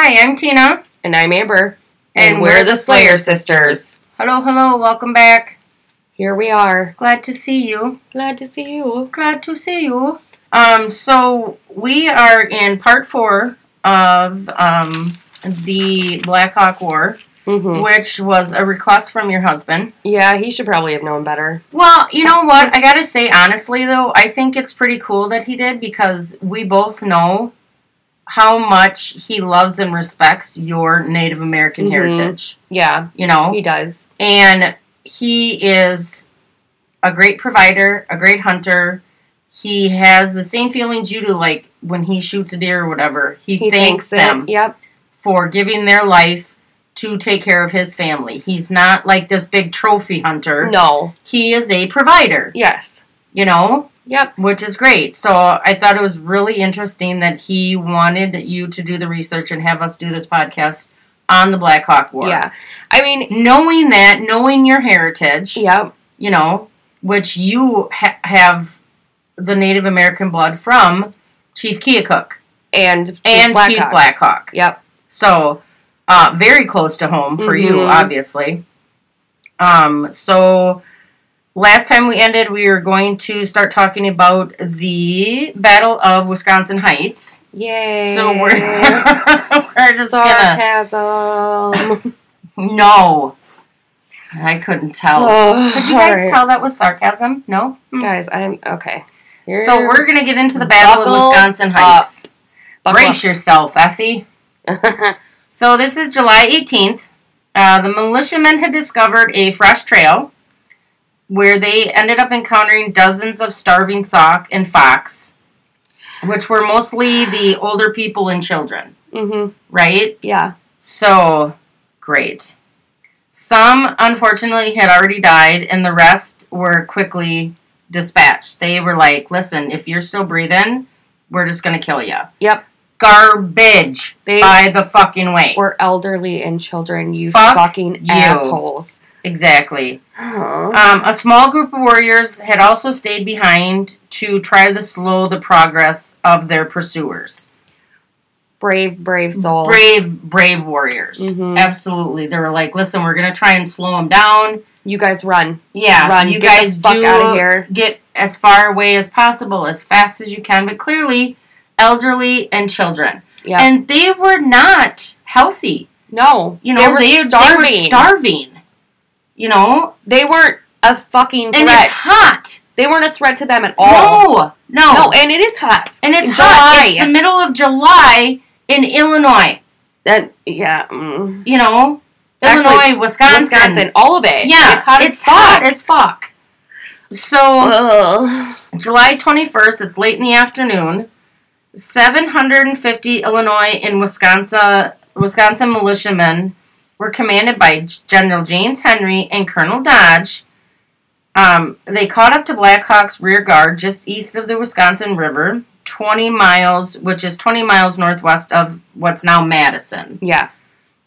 Hi, I'm Tina. And I'm Amber. And we're the Slayer sisters. Hello, hello, welcome back. Here we are. Glad to see you. Glad to see you. Glad to see you. Um, so we are in part four of um, the Black Hawk War, hmm which was a request from your husband. Yeah, he should probably have known better. Well, you know what? I gotta say, honestly, though, I think it's pretty cool that he did because we both know how much he loves and respects your Native American Mhm. heritage. Yeah, You know? he does. And he is a great provider, a great hunter. He has the same feelings you do, like when he shoots a deer or whatever. He, He thanks thinks them it. Yep. for giving their life to take care of his family. He's not like this big trophy hunter. No. He is a provider, Yes. you know, Yep. which is great. So I thought it was really interesting that he wanted you to do the research and have us do this podcast on the Black Hawk War. Yeah. I mean, Knowing that, knowing your heritage, yep. you know, which you ha- have the Native American blood from Chief Keokuk And and Black Chief Hawk. Blackhawk. Yep. So, uh, very close to home for you, Mhm. obviously. Um, so, last time we ended, we were going to start talking about the Battle of Wisconsin Heights. Yay. So we're we're just gonna no. I couldn't tell. oh, Could you guys alright. tell that was sarcasm? No. Hmm. Guys, I'm okay. Here- So we're gonna get into the Battle of Wisconsin Heights. Brace yourself, Effie. So this is July 18th. Uh, the militiamen had discovered a fresh trail where they ended up encountering dozens of starving Sauk and fox, which were mostly the older people and children, mhm. right? Yeah. So great. Some, unfortunately, had already died, and the rest were quickly dispatched. They were like, listen, if you're still breathing, we're just going to kill you. Yep. Garbage They by the fucking way. were elderly and children. You Fuck fucking you. assholes. Exactly. Oh. Um, a small group of warriors had also stayed behind to try to slow the progress of their pursuers. brave, brave souls. Brave, brave warriors. Mhm. Absolutely. They were like, listen, we're going to try and slow them down. You guys run. Yeah, Run, you get guys fuck do outta here. get as far away as possible, as fast as you can, but clearly, elderly and children. Yeah. And they were not healthy. no. You know, they were they, they starving. were starving. You know, They weren't a fucking threat. and it's hot. They weren't a threat to them at all. No, no, No, and it is hot. and it's hot. It's the middle of July in Illinois. That yeah. Mm. You know, Actually, Illinois, Wisconsin. Wisconsin, all of it. Yeah, it's hot it's as fuck. hot as fuck. So Ugh. July twenty first. It's late in the afternoon. Seven hundred and fifty Illinois and Wisconsin Wisconsin militiamen were commanded by General James Henry and Colonel Dodge. Um, they caught up to Blackhawk's rear guard just east of the Wisconsin River, 20 miles, which is 20 miles northwest of what's now Madison. Yeah.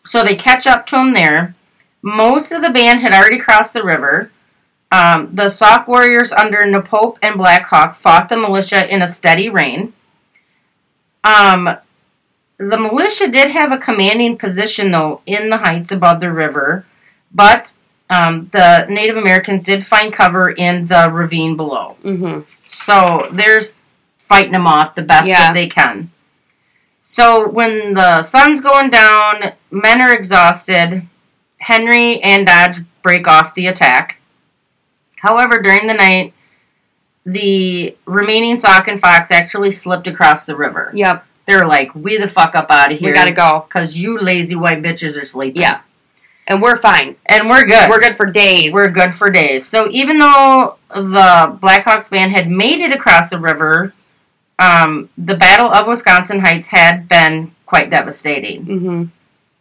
So they catch up to him there. Most of the band had already crossed the river. Um, the Sauk warriors under Napope and Blackhawk fought the militia in a steady rain. Um, the militia did have a commanding position, though, in the heights above the river, but um, the Native Americans did find cover in the ravine below. Mm-hmm. So there's fighting them off the best Yeah. that they can. So when the sun's going down, men are exhausted. Henry and Dodge break off the attack. However, during the night, the remaining Sauk and Fox actually slipped across the river. Yep. They're like, "We the fuck up out of here, We gotta go. because you lazy white bitches are sleeping." Yeah. And we're fine. and we're good. We're good for days. We're good for days. So even though the Blackhawks band had made it across the river, um, the Battle of Wisconsin Heights had been quite devastating. Mm-hmm.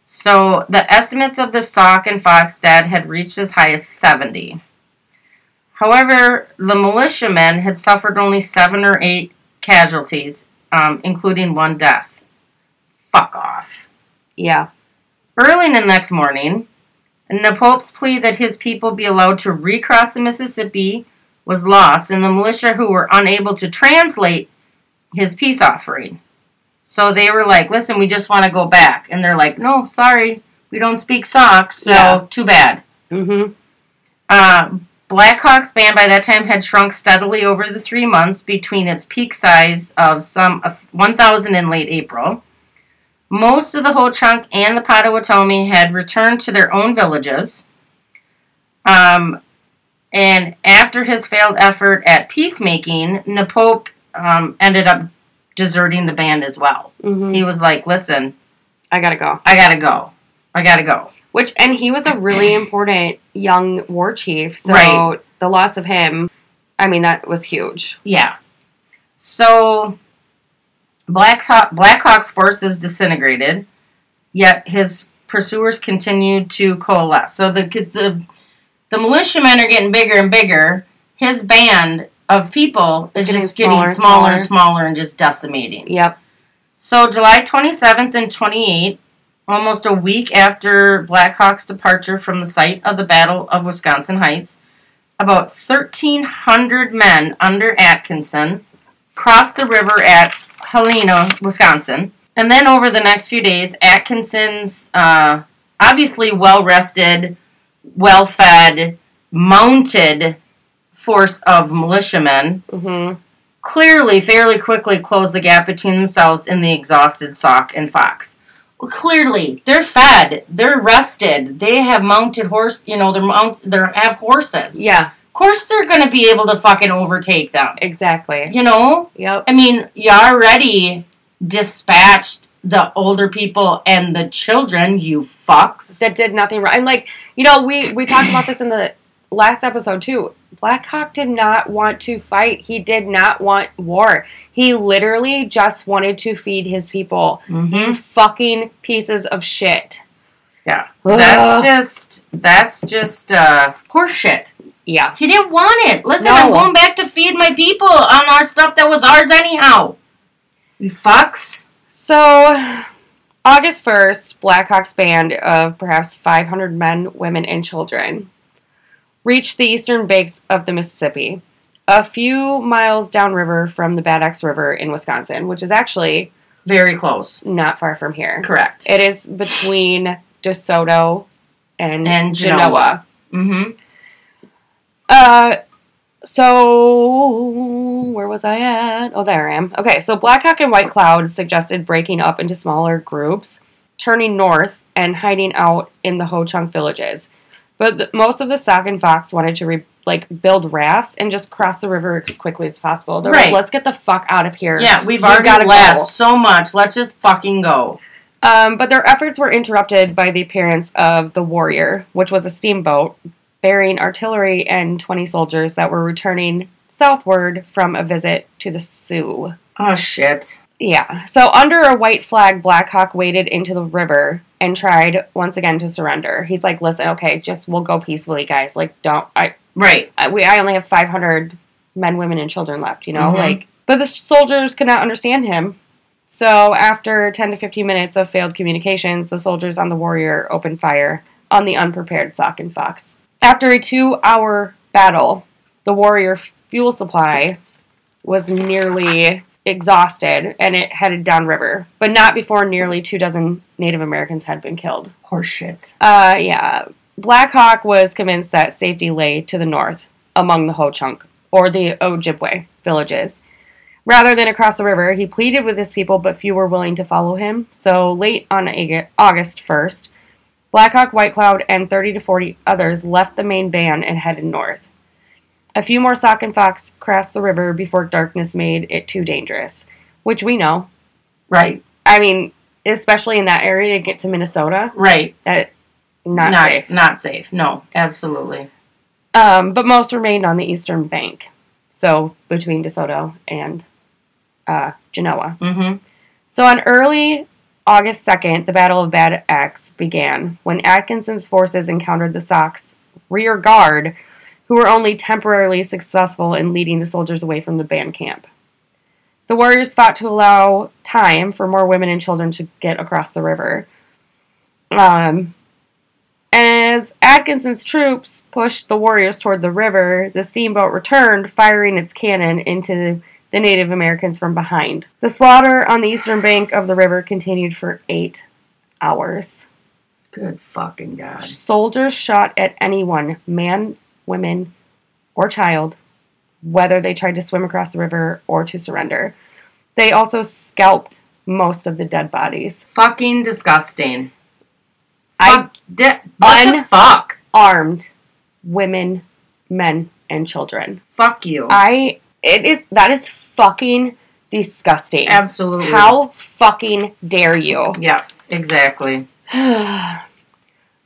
So the estimates of the Sauk and Fox dead had reached as high as 70. However, the militiamen had suffered only seven or eight casualties, um, including one death. Fuck off. Yeah. Early in the next morning, Napope's plea that his people be allowed to recross the Mississippi was lost, and the militia who were unable to translate his peace offering. So they were like, "Listen, we just want to go back," and they're like, "No, sorry, we don't speak Sauk, so Yeah. too bad." Mm-hmm. Uh, Blackhawk's band by that time had shrunk steadily over the three months between its peak size of some 1,000 in late April. Most of the Ho Chunk and the Potawatomi had returned to their own villages. Um, and after his failed effort at peacemaking, Napope um, ended up deserting the band as well. Mm-hmm. He was like, listen, I gotta go. I gotta go. I gotta go. Which and he was a really important young war chief, so Right. the loss of him, I mean, that was huge. Yeah. So Black Hawk, Blackhawk's forces disintegrated, yet his pursuers continued to coalesce. So the the the militiamen are getting bigger and bigger. His band of people is Getting just getting smaller smaller, and and smaller and just decimating. Yep. So July 27th and 28th, almost a week after Black Hawk's departure from the site of the Battle of Wisconsin Heights, about 1,300 men under Atkinson crossed the river at Helena, Wisconsin. And then over the next few days, Atkinson's uh, obviously well rested, well fed, mounted force of militiamen Mm-hmm. clearly fairly quickly closed the gap between themselves and the exhausted Sauk and Fox. Clearly, they're fed, they're rested, they have mounted horse. You know, they're mount, they have horses. Yeah, Of course, they're gonna be able to fucking overtake them. exactly. You know, Yep. I mean, you already dispatched the older people and the children. You fucks. That did nothing wrong. And like, you know, we we talked about this in the last episode too. Blackhawk did not want to fight. He did not want war. He literally just wanted to feed his people. You Mhm. fucking pieces of shit. Yeah, Ugh. that's just that's just uh, horseshit. Yeah. He didn't want it. Listen, No. I'm going back to feed my people on our stuff that was ours anyhow. You fucks. So, August 1st, Blackhawks band of perhaps 500 men, women, and children reached the eastern banks of the Mississippi, a few miles downriver from the Bad Axe River in Wisconsin, which is actually Very close. not far from here. Correct. It is between DeSoto and, And Genoa. Genoa. Mm-hmm. Uh, so where was I at? Oh, there I am. Okay, so Blackhawk and White Cloud suggested breaking up into smaller groups, turning north, and hiding out in the Ho Chunk villages. But the, most of the Sauk and Fox wanted to re, like build rafts and just cross the river as quickly as possible. They're Right. like, let's get the fuck out of here. Yeah, we've We already gotta go. so much. Let's just fucking go. Um, but their efforts were interrupted by the appearance of the Warrior, which was a steamboat bearing artillery and 20 soldiers that were returning southward from a visit to the Sioux. Oh shit. Yeah. So under a white flag, Blackhawk waded into the river and tried once again to surrender. He's like, "Listen, okay, just we'll go peacefully, guys. Like, don't I? Right. I we I only have 500 men, women, and children left. You know, Mhm. like." But the soldiers could not understand him. So after 10 to 15 minutes of failed communications, the soldiers on the Warrior opened fire on the unprepared Sauk and Fox. After a two-hour battle, the Warrior fuel supply was nearly exhausted and it headed downriver, but not before nearly two dozen Native Americans had been killed. Horseshit. Uh, yeah. Black Hawk was convinced that safety lay to the north, among the Ho Chunk, or the Ojibwe villages. Rather than across the river, he pleaded with his people, but few were willing to follow him. So late on August 1st, Black Hawk, White Cloud, and 30 to 40 others left the main band and headed north. A few more Sauk and Fox crossed the river before darkness made it too dangerous, which we know. Right. I mean, especially in that area to get to Minnesota, Right. that not, not safe. Not safe. No. Absolutely. Um, but most remained on the eastern bank, so between DeSoto and uh, Genoa. Mm-hmm. So on early August 2nd, the Battle of Bad Axe began when Atkinson's forces encountered the Sauk's rear guard, who were only temporarily successful in leading the soldiers away from the band camp. The warriors fought to allow time for more women and children to get across the river. Um, as Atkinson's troops pushed the warriors toward the river, the steamboat returned, firing its cannon into the Native Americans from behind. The slaughter on the eastern bank of the river continued for eight hours. Good fucking God. Soldiers shot at anyone, man, women, or child, whether they tried to swim across the river or to surrender. They also scalped most of the dead bodies. Fucking disgusting. I Fuck, di- what Un- the fuck? armed women, men, and children. Fuck you. I it is that is fucking disgusting. Absolutely. How fucking dare you? Yeah, exactly.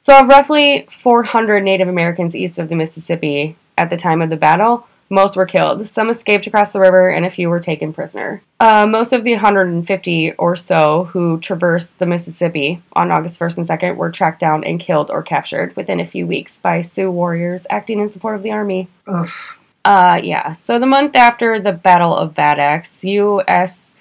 so, of roughly 400 Native Americans east of the Mississippi at the time of the battle, most were killed. Some escaped across the river, and a few were taken prisoner. Uh, most of the 150 or so who traversed the Mississippi on August 1st and 2nd were tracked down and killed or captured within a few weeks by Sioux warriors acting in support of the army. Oof. Uh, yeah. So the month after the Battle of Bad Axe, U.S.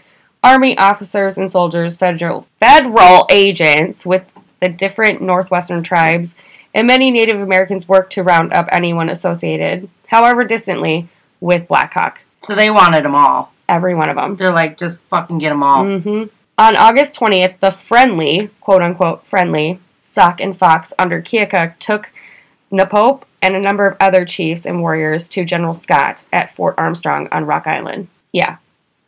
Army officers and soldiers, federal federal agents with the different northwestern tribes, and many Native Americans worked to round up anyone associated, however distantly, with Black Hawk. So they wanted them all. Every one of them. They're like, just fucking get them all. hmm On August 20th, the friendly, quote unquote, friendly, Sauk and Fox under Keokuk took Napope and a number of other chiefs and warriors to General Scott at Fort Armstrong on Rock Island. Yeah,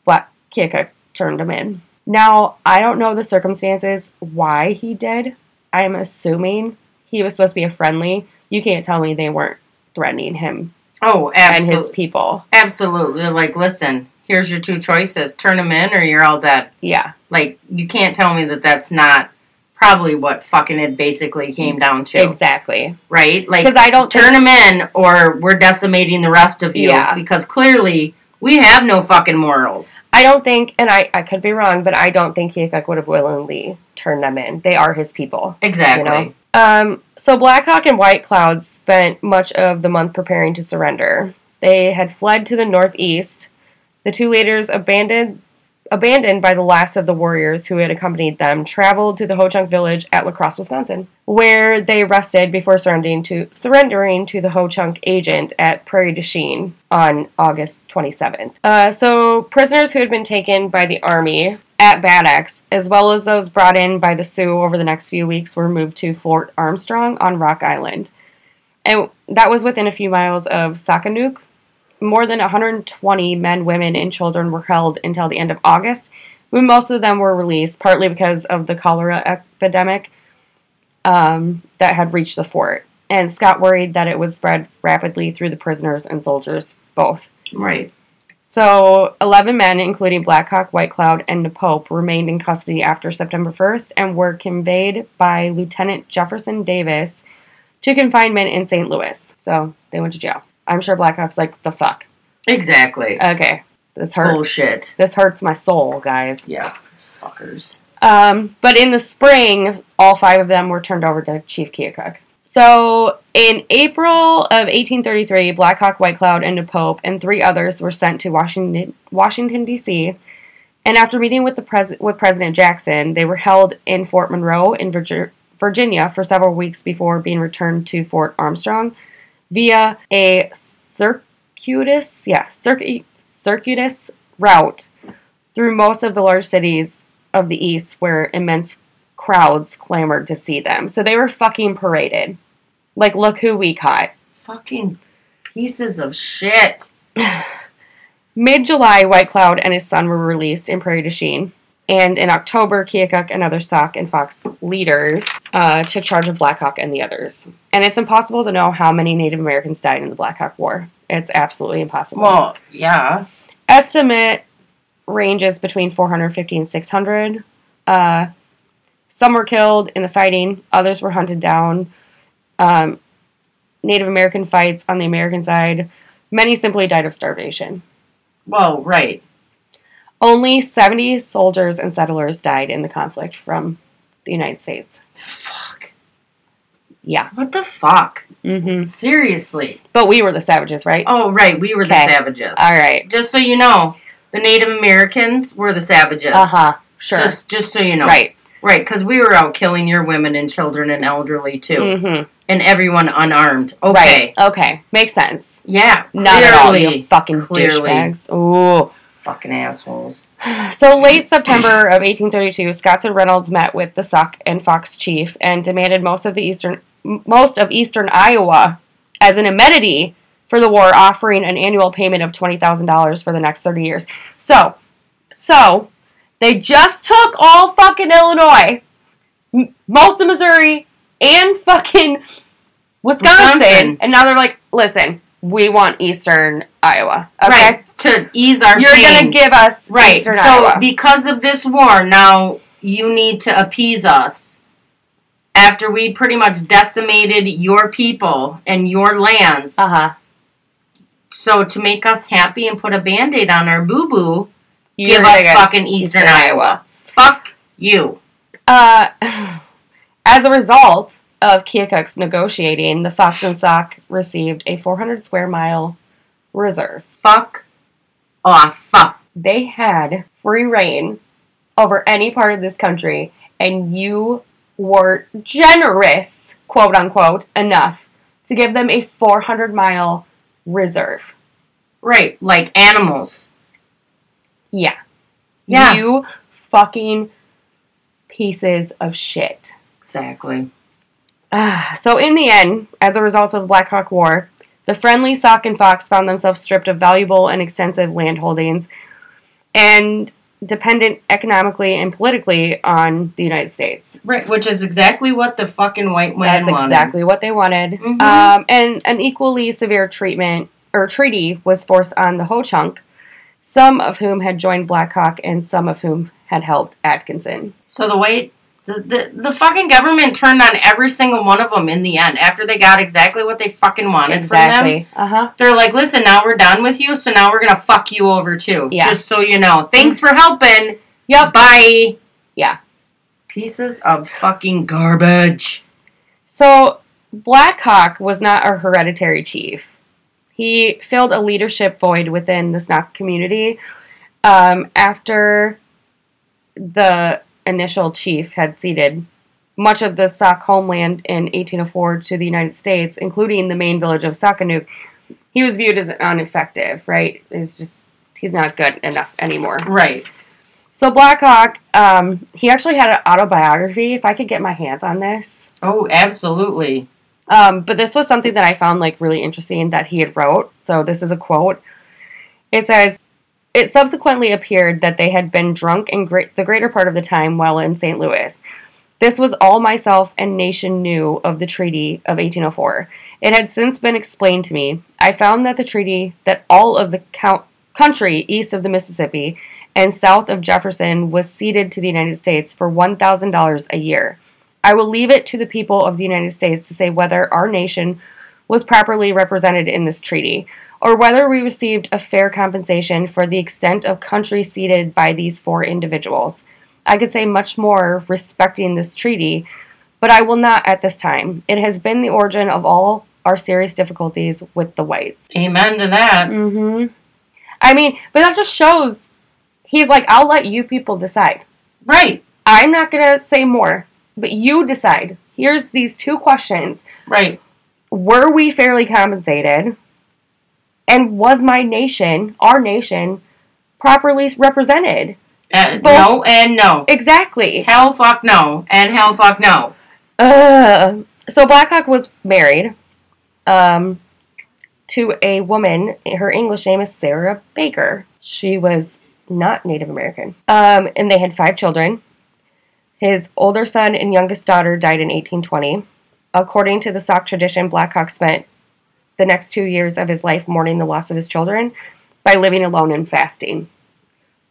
Black Keokuk turned them in. Now, I don't know the circumstances why he did. I'm assuming he was supposed to be a friendly. You can't tell me they weren't threatening him Oh, absolutely. and his people. Absolutely. Like, listen, here's your two choices. Turn them in or you're all dead. Yeah, Like, you can't tell me that that's not probably what fucking it basically came down to. exactly. Right? Like, Because I don't turn think, them in or we're decimating the rest of you. Yeah. Because clearly we have no fucking morals. I don't think, and I, I could be wrong, but I don't think Keokuk would have willingly turned them in. They are his people. Exactly. You know? Um, so Blackhawk and White Cloud spent much of the month preparing to surrender. They had fled to the northeast. The two leaders abandoned abandoned by the last of the warriors who had accompanied them, traveled to the Ho Chunk village at La Crosse, Wisconsin, where they rested before surrendering to surrendering to the Ho Chunk agent at Prairie du Chien on August 27th. Uh, so prisoners who had been taken by the army at Bad Axe, as well as those brought in by the Sioux over the next few weeks, were moved to Fort Armstrong on Rock Island. And that was within a few miles of Saukenuk. More than 120 men, women, and children were held until the end of August, when most of them were released, partly because of the cholera epidemic um, that had reached the fort. And Scott worried that it would spread rapidly through the prisoners and soldiers, both. Right. So, 11 men, including Blackhawk, White Cloud, and Napope, remained in custody after September 1st and were conveyed by Lieutenant Jefferson Davis to confinement in St. Louis. So, they went to jail. I'm sure Blackhawk's like, the fuck? Exactly. Okay, this hurts. Bullshit. This hurts my soul, guys. Yeah. Fuckers. Um, but in the spring, all five of them were turned over to Chief Keokuk. So in April of 1833, Black Hawk, White Cloud, and Napope and three others were sent to Washington, Washington D.C. And after meeting with the pres- with President Jackson, they were held in Fort Monroe in Virgi- Virginia for several weeks before being returned to Fort Armstrong via a circuitous, yeah, circuit, circuitous route through most of the large cities of the East where immense crowds clamored to see them. So they were fucking paraded. Like, look who we caught. Fucking pieces of shit. Mid July, White Cloud and his son were released in Prairie du Chien. And in October, Keokuk and other Sauk and Fox leaders uh, took charge of Black Hawk and the others. And it's impossible to know how many Native Americans died in the Black Hawk War. It's absolutely impossible. Well, yeah. estimate ranges between 450 and 600. Uh, some were killed in the fighting, others were hunted down. Um, Native American fights on the American side, many simply died of starvation. Well, right. Only 70 soldiers and settlers died in the conflict from the United States. Fuck. Yeah. What the fuck? Mm-hmm. Seriously. But we were the savages, right? Oh, right. We were the savages. All right. Just so you know, the Native Americans were the savages. Uh huh. Sure. Just, just so you know. right. Right, because we were out killing your women and children and elderly too, hmm and everyone unarmed. Okay. Right. Okay. Makes sense. Yeah. Not at all, you fucking Clearly. douchebags. Ooh. Fucking assholes. So late September of 1832, Scotts and Reynolds met with the Sauk and Fox chief and demanded most of the eastern most of eastern Iowa as an amenity for the war, offering an annual payment of twenty thousand dollars for the next 30 years. So, so they just took all fucking Illinois, m- most of Missouri, and fucking Wisconsin, Wisconsin. and now they're like, listen, we want eastern Iowa. Okay, Right. To ease our you're pain. gonna give us Right. eastern So Iowa. because of this war, now you need to appease us. After we pretty much decimated your people and your lands. uh huh. so to make us happy and put a band-aid on our boo-boo, You're give us fucking Eastern, Eastern Iowa. Fuck you. Uh, as a result of Keokuk's negotiating, the Fox and Sauk received a 400 square mile reserve. Fuck off. Fuck. They had free reign over any part of this country, and you were generous, quote unquote, enough to give them a 400 mile reserve. Right. Like animals. Yeah. Yeah. You fucking pieces of shit. Exactly. Ah, so in the end, as a result of the Black Hawk War, the friendly Sauk and Fox found themselves stripped of valuable and extensive land holdings and dependent economically and politically on the United States. Right. Which is exactly what the fucking white man That's wanted. exactly what they wanted. Mhm. Um, and an equally severe treatment or treaty was forced on the Ho Chunk, some of whom had joined Black Hawk and some of whom had helped Atkinson. So the white, the, the the fucking government turned on every single one of them in the end after they got exactly what they fucking wanted from them. Exactly. Uh huh. They're like, listen, now we're done with you, so now we're gonna fuck you over too. Yeah. Just so you know. Thanks for helping. Yep. Bye. Yeah. Pieces of fucking garbage. So, Black Hawk was not a hereditary chief. He filled a leadership void within the Snok community um, after the initial chief had ceded much of the Sauk homeland in 1804 to the United States, including the main village of Saukenuk. He was viewed as ineffective, right? It's just, he's not good enough anymore. Right. So, Black Hawk, um, he actually had an autobiography. If I could get my hands on this. Oh, absolutely. Um, but this was something that I found like really interesting that he had wrote. So this is a quote. It says, "It subsequently appeared that they had been drunk in great, the greater part of the time while in St. Louis. This was all myself and nation knew of the treaty of 1804. It had since been explained to me. I found that the treaty that all of the count, country east of the Mississippi and south of Jefferson was ceded to the United States for $1,000 a year." I will leave it to the people of the United States to say whether our nation was properly represented in this treaty, or whether we received a fair compensation for the extent of country ceded by these four individuals. I could say much more respecting this treaty, but I will not at this time. It has been the origin of all our serious difficulties with the whites. Amen to that. Mm-hmm. I mean, but that just shows he's like, I'll let you people decide. Right. I'm not going to say more, but you decide. Here's these two questions. Right. Were we fairly compensated? And was my nation, our nation, properly represented? Uh, no and no. Exactly. Hell fuck no. And hell fuck no. Uh, so Blackhawk was married um, to a woman. Her English name is Sarah Baker. She was not Native American. Um, and they had five children. His older son and youngest daughter died in 1820. According to the Sauk tradition, Blackhawk spent the next two years of his life mourning the loss of his children by living alone and fasting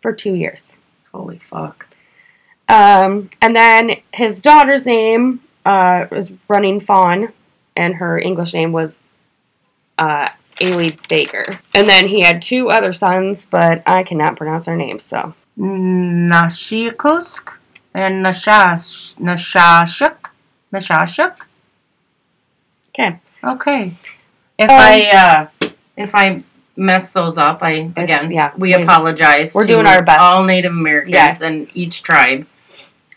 for two years. Holy fuck. Um, and then his daughter's name uh, was Running Fawn, and her English name was uh, Ailey Baker. And then he had two other sons, but I cannot pronounce their names, so. Nashikusk and Nashash Nashashuk. Nashashuk? Okay. Okay. If Um, I uh if I mess those up, I again yeah, we we- apologize. we're to doing our best. All Native Americans Yes. and each tribe.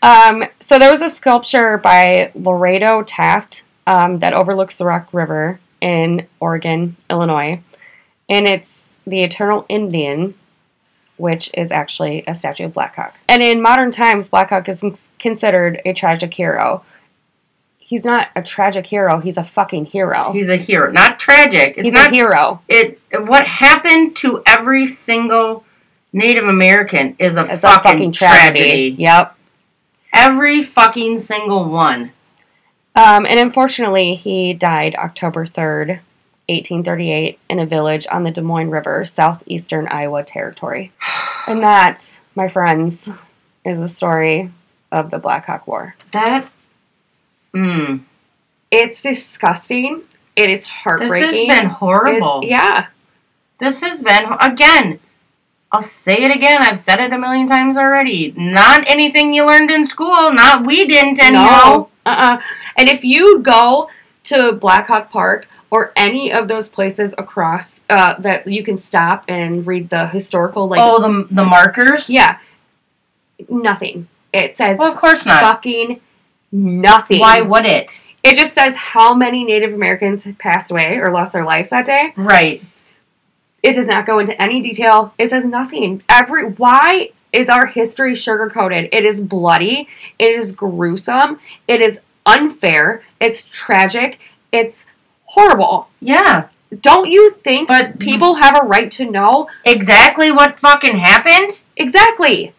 Um, so there was a sculpture by Lorado Taft um, that overlooks the Rock River in Oregon, Illinois, and it's the Eternal Indian which is actually a statue of Black Hawk. And in modern times, Black Hawk is considered a tragic hero. He's not a tragic hero. He's a fucking hero. He's a hero, not tragic. It's He's not a hero. it. What happened to every single Native American is a, fucking, a fucking tragedy. tragedy. Yep. Every fucking single one. Um, and unfortunately, he died October 3rd, 1838, in a village on the Des Moines River, southeastern Iowa Territory. And that, my friends, is the story of the Black Hawk War. That. Mm. It's disgusting. It is heartbreaking. This has been horrible. It's- yeah. This has been again. I'll say it again. I've said it a million times already. Not anything you learned in school. Not we didn't anyhow. No. Uh-uh. And if you go to Black Hawk Park or any of those places across uh, that you can stop and read the historical, like, oh, the the markers. yeah, nothing. It says Well, of course not. fucking nothing. Why would it? It just says how many Native Americans passed away or lost their lives that day. Right. It does not go into any detail. It says nothing. Every why is our history sugar coated? It is bloody. It is gruesome. It is unfair. It's tragic. It's horrible. Yeah. Don't you think But- people have a right to know Exactly what fucking happened. exactly?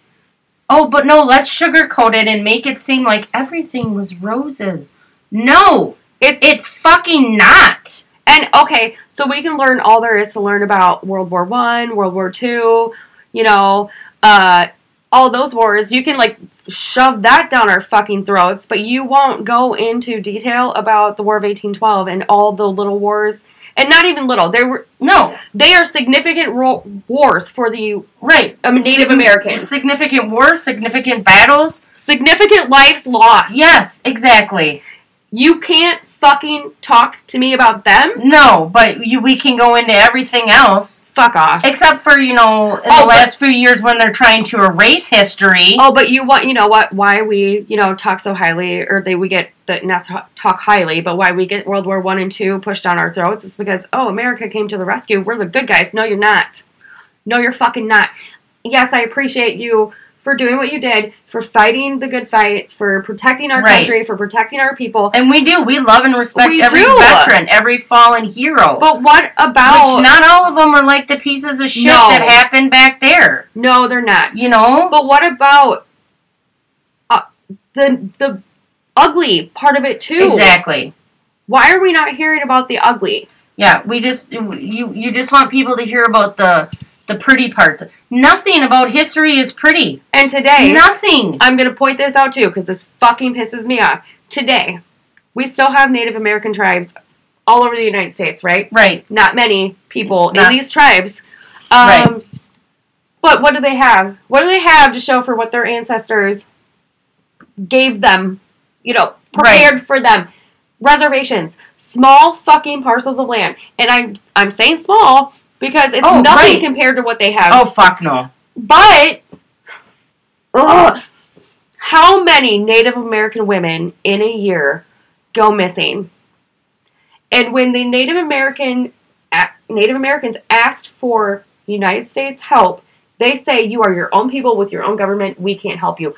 Oh, but no. Let's sugarcoat it and make it seem like everything was roses. No, It's it's fucking not. And okay, so we can learn all there is to learn about World War One, World War Two, you know, uh, all those wars. You can like shove that down our fucking throats, but you won't go into detail about the War of eighteen twelve and all the little wars, and not even little. They were No. they are significant ro- wars for the Right. um, Native Sign- Americans. Significant wars, significant battles. significant lives lost. Yes, exactly. You can't fucking talk to me about them. No, but you, we can go into everything else. Fuck off. Except for, you know, in Oh, the but- last few years when they're trying to erase history. Oh, but you want you know what? Why we you know talk so highly, or they we get the not talk highly, but why we get World War One and Two pushed down our throats is because oh America came to the rescue. We're the good guys. No, you're not. No, you're fucking not. Yes, I appreciate you for doing what you did, for fighting the good fight, for protecting our Right. country, for protecting our people. And we do. We love and respect We every do. veteran, every fallen hero. But what about? Which not all of them are like the pieces of shit No. that happened back there. no, they're not. You know? But what about uh, the the ugly part of it too? Exactly. Why are we not hearing about the ugly? Yeah, we just you you just want people to hear about the the pretty parts. Nothing about history is pretty. And today, Nothing. I'm going to point this out too because this fucking pisses me off. Today, we still have Native American tribes all over the United States, right? Right. Not many people Not- in these tribes. Um, Right. But what do they have? What do they have to show for what their ancestors gave them? You know, prepared for them. Reservations, small fucking parcels of land, and I'm I'm saying small because it's Oh, nothing right. compared to what they have. Oh fuck no. But ugh, how many Native American women in a year go missing? And when the Native American Native Americans asked for United States help, they say you are your own people with your own government. We can't help you.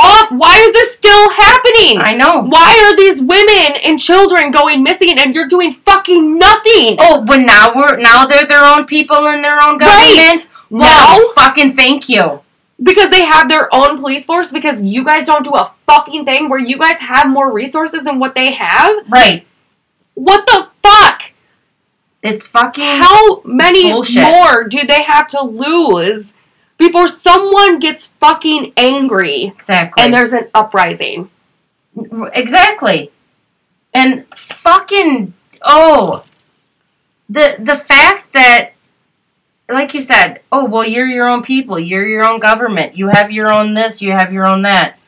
Off! Why is this still happening? I know. Why are these women and children going missing and you're doing fucking nothing? Oh, but now we're now they're their own people in their own Right. government. Well- No, fucking thank you. because they have their own police force because you guys don't do a fucking thing where you guys have more resources than what they have Right. what the fuck It's fucking how many Bullshit. more do they have to lose before someone gets fucking angry exactly. and there's an uprising Exactly. And fucking oh the the fact that like you said, oh well you're your own people, you're your own government, you have your own this, you have your own that.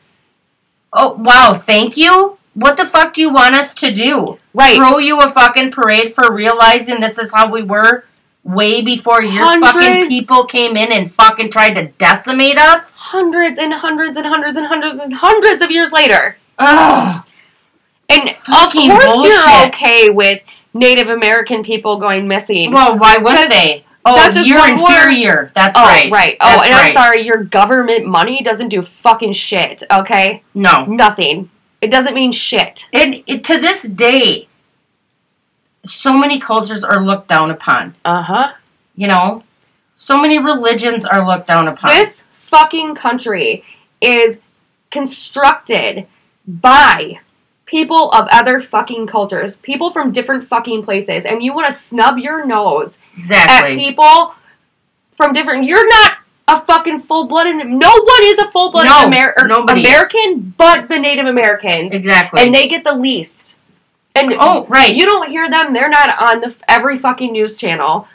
Oh wow, thank you? What the fuck do you want us to do? right Throw you a fucking parade for realizing this is how we were way before your fucking people came in and fucking tried to decimate us? hundreds and hundreds and hundreds and hundreds and hundreds of years later Ugh. and Fucking of course you're okay with native american people going missing Well, why would they? Oh, That's just you're inferior. That's oh, right. right. Oh, That's and I'm sorry, your government money doesn't do fucking shit, okay? No. Nothing. It doesn't mean shit. And to this day, so many cultures are looked down upon. Uh huh. You know, so many religions are looked down upon. This fucking country is constructed by people of other fucking cultures, people from different fucking places, and you want to snub your nose exactly. at people from different. You're not a fucking full blooded. No one is a full blooded No, Amer- or nobody is. American, but the Native Americans, Exactly. and they get the least. And oh, right. you don't hear them. They're not on the every fucking news channel.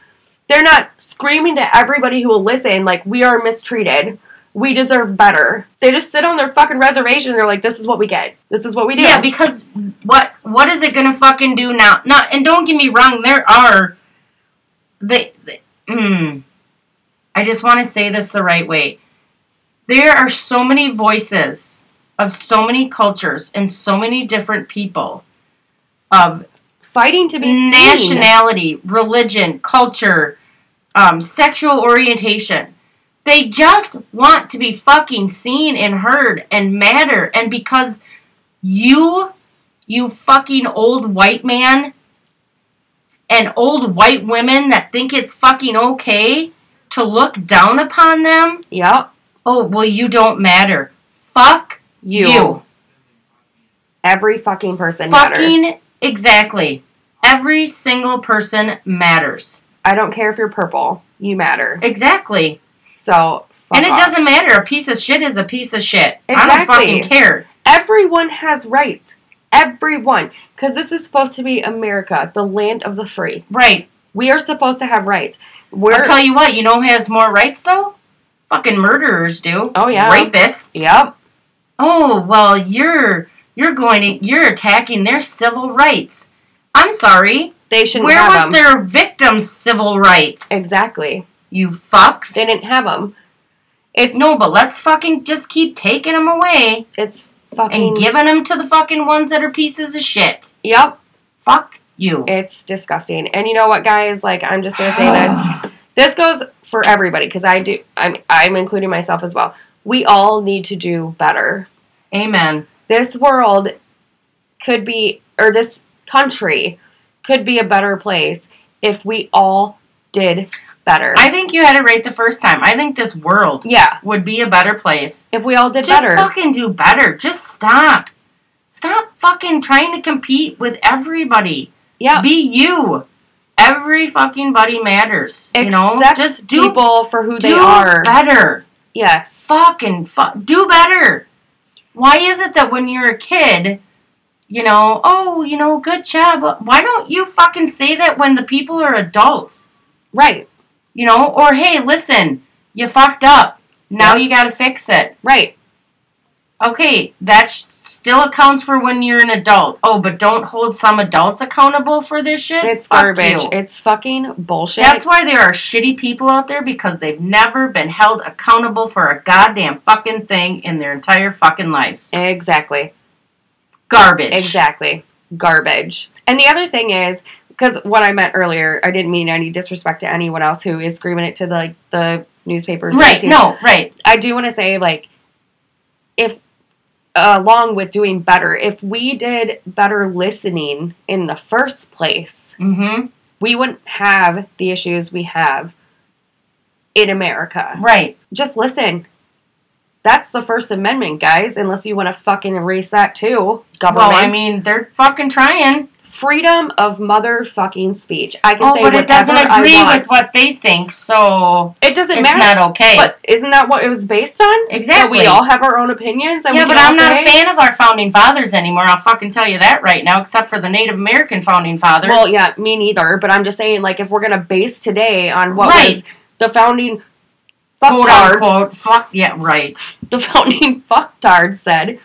They're not screaming to everybody who will listen like we are mistreated. We deserve better. They just sit on their fucking reservation and they're like, "This is what we get. This is what we do." Yeah, because what what is it gonna fucking do now? Not and don't get me wrong, there are they, they mm, I just want to say this the right way. There are so many voices of so many cultures and so many different people of fighting to be seen. nationality, religion, culture, um, sexual orientation. They just want to be fucking seen and heard and matter. And because you, you fucking old white man, and old white women that think it's fucking okay to look down upon them, Yep. oh, well, you don't matter. Fuck You. you. Every fucking person matters. Exactly. Every single person matters. I don't care if you're purple. You matter. Exactly. So. fuck and it off. doesn't matter. A piece of shit is a piece of shit. I don't fucking care. Everyone has rights. Everyone. Because this is supposed to be America, the land of the free. Right. We are supposed to have rights. We're. I'll tell you what, you know who has more rights though? Fucking murderers do. Oh, yeah. Rapists. Yep. Oh, well, you're you're going to you're attacking their civil rights. I'm sorry. They shouldn't Where was them. their victims' civil rights? Exactly. You fucks. They didn't have them. It's No, but let's fucking just keep taking them away It's fucking. and giving them to the fucking ones that are pieces of shit. Yep. Fuck you. It's disgusting. And you know what, guys? Like, I'm just gonna say this. This goes for everybody because I do. I'm. I'm including myself as well. We all need to do better. Amen. This world could be, or this country could be a better place if we all did better. I think you had it right the first time. I think this world yeah. would be a better place. If we all did Just better. Just fucking do better. Just stop. Stop fucking trying to compete with everybody. yeah. Be you. Every fucking buddy matters. You know? Just do, people for who they are. better. Yes. Fucking fu- do better. Why is it that when you're a kid, you know, oh, you know, good job. Why don't you fucking say that when the people are adults? Right. You know, or hey, listen, you fucked up. Now you got to fix it. Right. Okay, that sh- still accounts for when you're an adult. Oh, but don't hold some adults accountable for this shit. It's Fuck garbage. you. It's fucking bullshit. That's why there are shitty people out there because they've never been held accountable for a goddamn fucking thing in their entire fucking lives. exactly. Garbage. Exactly. Garbage. And the other thing is, because what I meant earlier, I didn't mean any disrespect to anyone else who is screaming it to the like the newspapers. Right. No. Right. I do want to say like, if along with doing better, if we did better listening in the first place, Mm-hmm. we wouldn't have the issues we have in America. Right. Just listen. That's the First Amendment, guys. Unless you want to fucking erase that too, government. Well, I mean, they're fucking trying. Freedom of motherfucking speech. I can Oh, say but it doesn't agree with what they think, so It doesn't it's matter. not okay. But isn't that what it was based on? That exactly. we all have our own opinions. And yeah, we but I'm not say, a fan of our founding fathers anymore. I'll fucking tell you that right now, except for the Native American founding fathers. Well, yeah, me neither. But I'm just saying, like, if we're gonna base today on what Right. was the founding quote unquote. Fuck yeah, right. the founding fucktards said.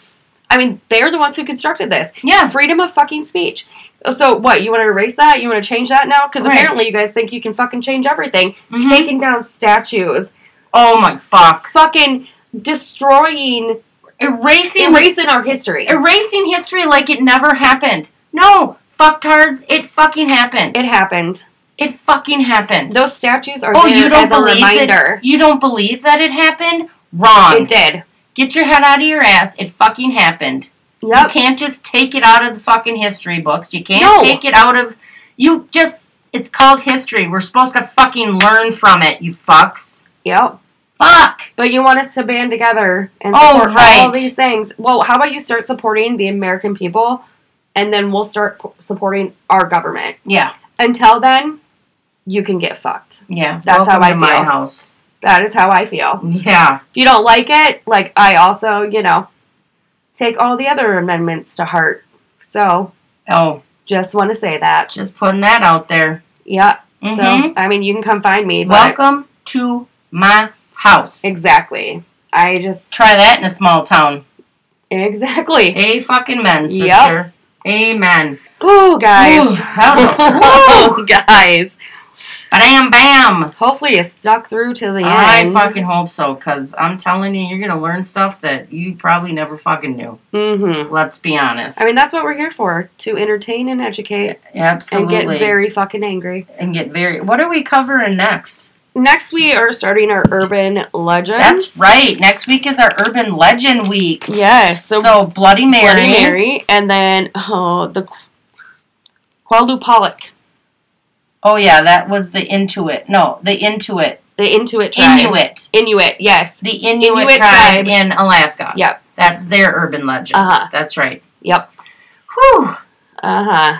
I mean, they're the ones who constructed this. Yeah, Freedom of fucking speech. So what? You want to erase that? You want to change that now? Because Right. apparently you guys think you can fucking change everything. Mhm. Taking down statues, Oh my fuck. fucking destroying, Erasing erasing our history. erasing history like it never happened. No, fucktards, it fucking happened. It happened. It fucking happened. Those statues are oh, you don't as a believe reminder. that? You don't believe that it happened? Wrong. It did. Get your head out of your ass. It fucking happened. You can't just take it out of the fucking history books. You can't No. take it out of. You just. It's called history. We're supposed to fucking learn from it, you fucks. Yep. Fuck. But you want us to band together and Oh, support all right. these things. Well, how about you start supporting the American people, and then we'll start supporting our government. Yeah. Until then, you can get fucked. Yeah. That's Welcome how I to my feel. house. That is how I feel. Yeah. If you don't like it, like I also, you know, take all the other amendments to heart. So Oh, just want to say that. just putting that out there. Yeah. Mhm. So I mean, you can come find me. Welcome to my house. exactly. I just Try that in a small town. exactly. A fucking men, Yep. sister. Amen. Oh, guys. Ooh, that was a- oh, guys. Bam, bam. Hopefully, you stuck through to the I end. I fucking hope so, because I'm telling you, you're going to learn stuff that you probably never fucking knew. mm-hmm. Let's be honest. I mean, that's what we're here for to entertain and educate Absolutely. and get very fucking angry. And get very. What are we covering next? Next, we are starting our urban legends. That's right. Next week is our Urban Legend Week. Yes. So, So, Bloody Mary. Bloody Mary, and then oh, the Qalupalik, Oh, yeah, that was the Intuit. No, the Intuit. the Intuit tribe. Inuit. Inuit, yes. The Inuit, Inuit tribe, tribe. in Alaska. Yep. That's their urban legend. Uh-huh. That's right. Yep. Whew. Uh huh.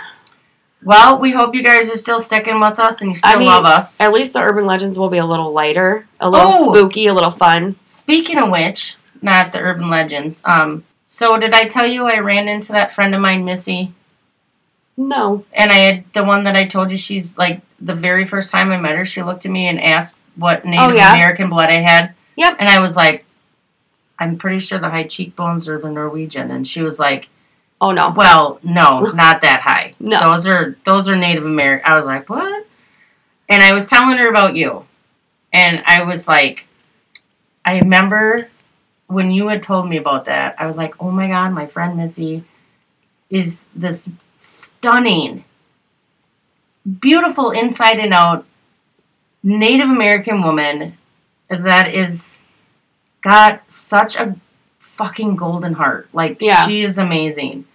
Well, we hope you guys are still sticking with us and you still I mean, love us. At least the urban legends will be a little lighter, a little Oh. spooky, a little fun. Speaking of which, not the urban legends. Um, so did I tell you I ran into that friend of mine, Missy? No. And I had the one that I told you she's like the very first time I met her, she looked at me and asked what Native Oh, yeah? American blood I had. Yep. And I was like, I'm pretty sure the high cheekbones are the Norwegian. And she was like, Oh no. Well, no, not that high. No. Those are those are Native American. I was like, what? And I was telling her about you, and I was like, I remember when you had told me about that. I was like, oh my god, my friend Missy is this stunning, beautiful inside and out Native American woman that is got such a fucking golden heart. Like Yeah. she is amazing.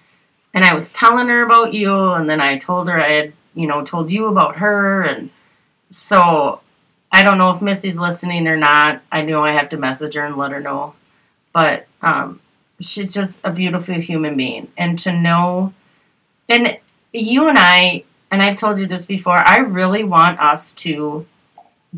And I was telling her about you, and then I told her I had, you know, told you about her, and so I don't know if Missy's listening or not. I know I have to message her and let her know, but um, she's just a beautiful human being, and to know, and you and I, and I've told you this before. I really want us to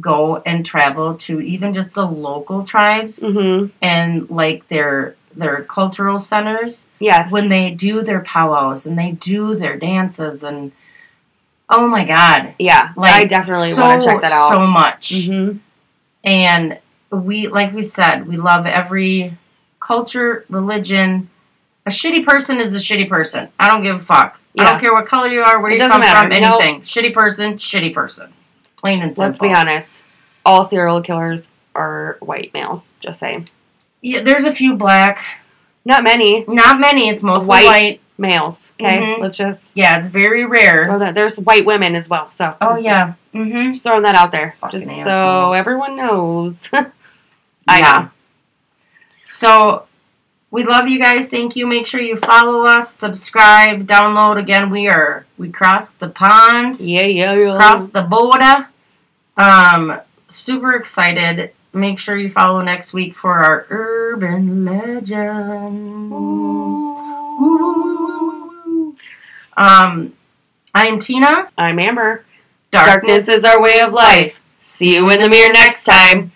go and travel to even just the local tribes Mm-hmm. and like their their cultural centers Yes. when they do their powwows and they do their dances and oh my god Yeah. like I definitely so, want to check that out. so much mm-hmm. and we like we said we love every culture religion a shitty person is a shitty person i don't give a fuck i don't care what color you are where It you come matter. from anything shitty person shitty person plain and simple Let's be honest. All serial killers are white males. Just saying. yeah, there's a few black Not many not many it's mostly White. white, males. Okay. Mhm. Let's just. yeah it's very rare Well, there's white women as well. So. oh just- yeah mm-hmm Just throwing that out there, Fucking just assholes. so everyone knows. I yeah. know. So we love you guys. Thank you. Make sure you follow us, subscribe, download. Again, we are we crossed the pond, Yeah, yeah, yeah. crossed the border. Um, super excited. Make sure you follow next week for our urban legends. Ooh. Um, I'm Tina. I'm Amber. Darkness, Darkness is our way of life. See you in the mirror next time.